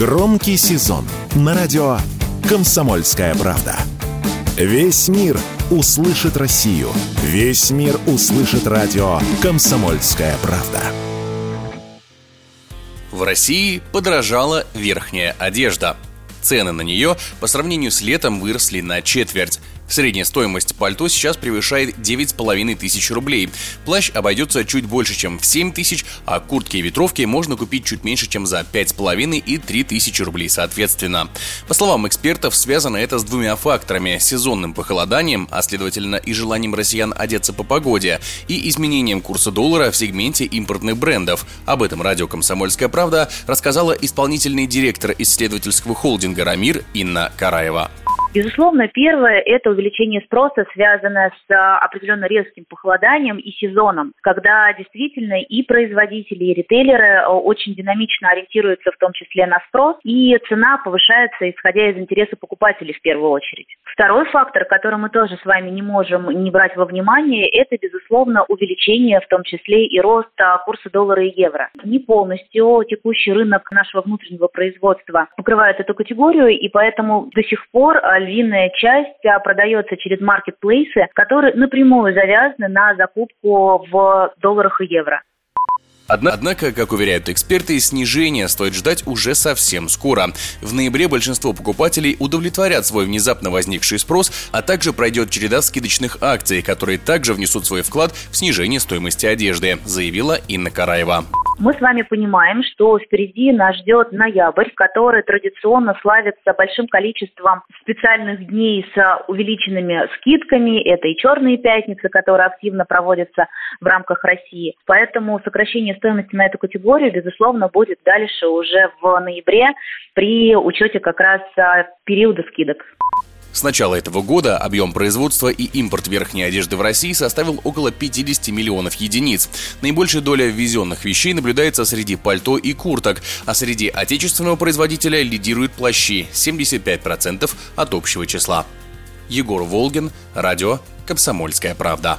Громкий сезон на радио «Комсомольская правда». Весь мир услышит Россию. Весь мир услышит радио «Комсомольская правда». В России подорожала верхняя одежда. Цены на нее по сравнению с летом выросли на четверть. Средняя стоимость пальто сейчас превышает 9,5 тысяч рублей. Плащ обойдется чуть больше, чем в 7 тысяч, а куртки и ветровки можно купить чуть меньше, чем за 5,5 и 3 тысячи рублей соответственно. По словам экспертов, связано это с двумя факторами – сезонным похолоданием, а следовательно и желанием россиян одеться по погоде, и изменением курса доллара в сегменте импортных брендов. Об этом радио «Комсомольская правда» рассказала исполнительный директор исследовательского холдинга «Рамир» Инна Караева. Безусловно, первое – это увеличение спроса, связанное с а, определенно резким похолоданием и сезоном, когда действительно и производители, и ритейлеры а, очень динамично ориентируются в том числе на спрос, и цена повышается, исходя из интереса покупателей в первую очередь. Второй фактор, который мы тоже с вами не можем не брать во внимание, это, безусловно, увеличение, в том числе и рост а, курса доллара и евро. Не полностью текущий рынок нашего внутреннего производства покрывает эту категорию, и поэтому до сих пор львиная часть а, продается через маркетплейсы, которые напрямую завязаны на закупку в долларах и евро. Однако, как уверяют эксперты, снижение стоит ждать уже совсем скоро. В ноябре большинство покупателей удовлетворят свой внезапно возникший спрос, а также пройдет череда скидочных акций, которые также внесут свой вклад в снижение стоимости одежды, заявила Инна Караева. Мы с вами понимаем, что впереди нас ждет ноябрь, который традиционно славится большим количеством специальных дней с увеличенными скидками. Это и черные пятницы, которые активно проводятся в рамках России. Поэтому сокращение стоимости на эту категорию, безусловно, будет дальше уже в ноябре при учете как раз а, периода скидок. С начала этого года объем производства и импорт верхней одежды в России составил около 50 миллионов единиц. Наибольшая доля ввезенных вещей наблюдается среди пальто и курток, а среди отечественного производителя лидируют плащи – 75% от общего числа. Егор Волгин, радио «Комсомольская правда».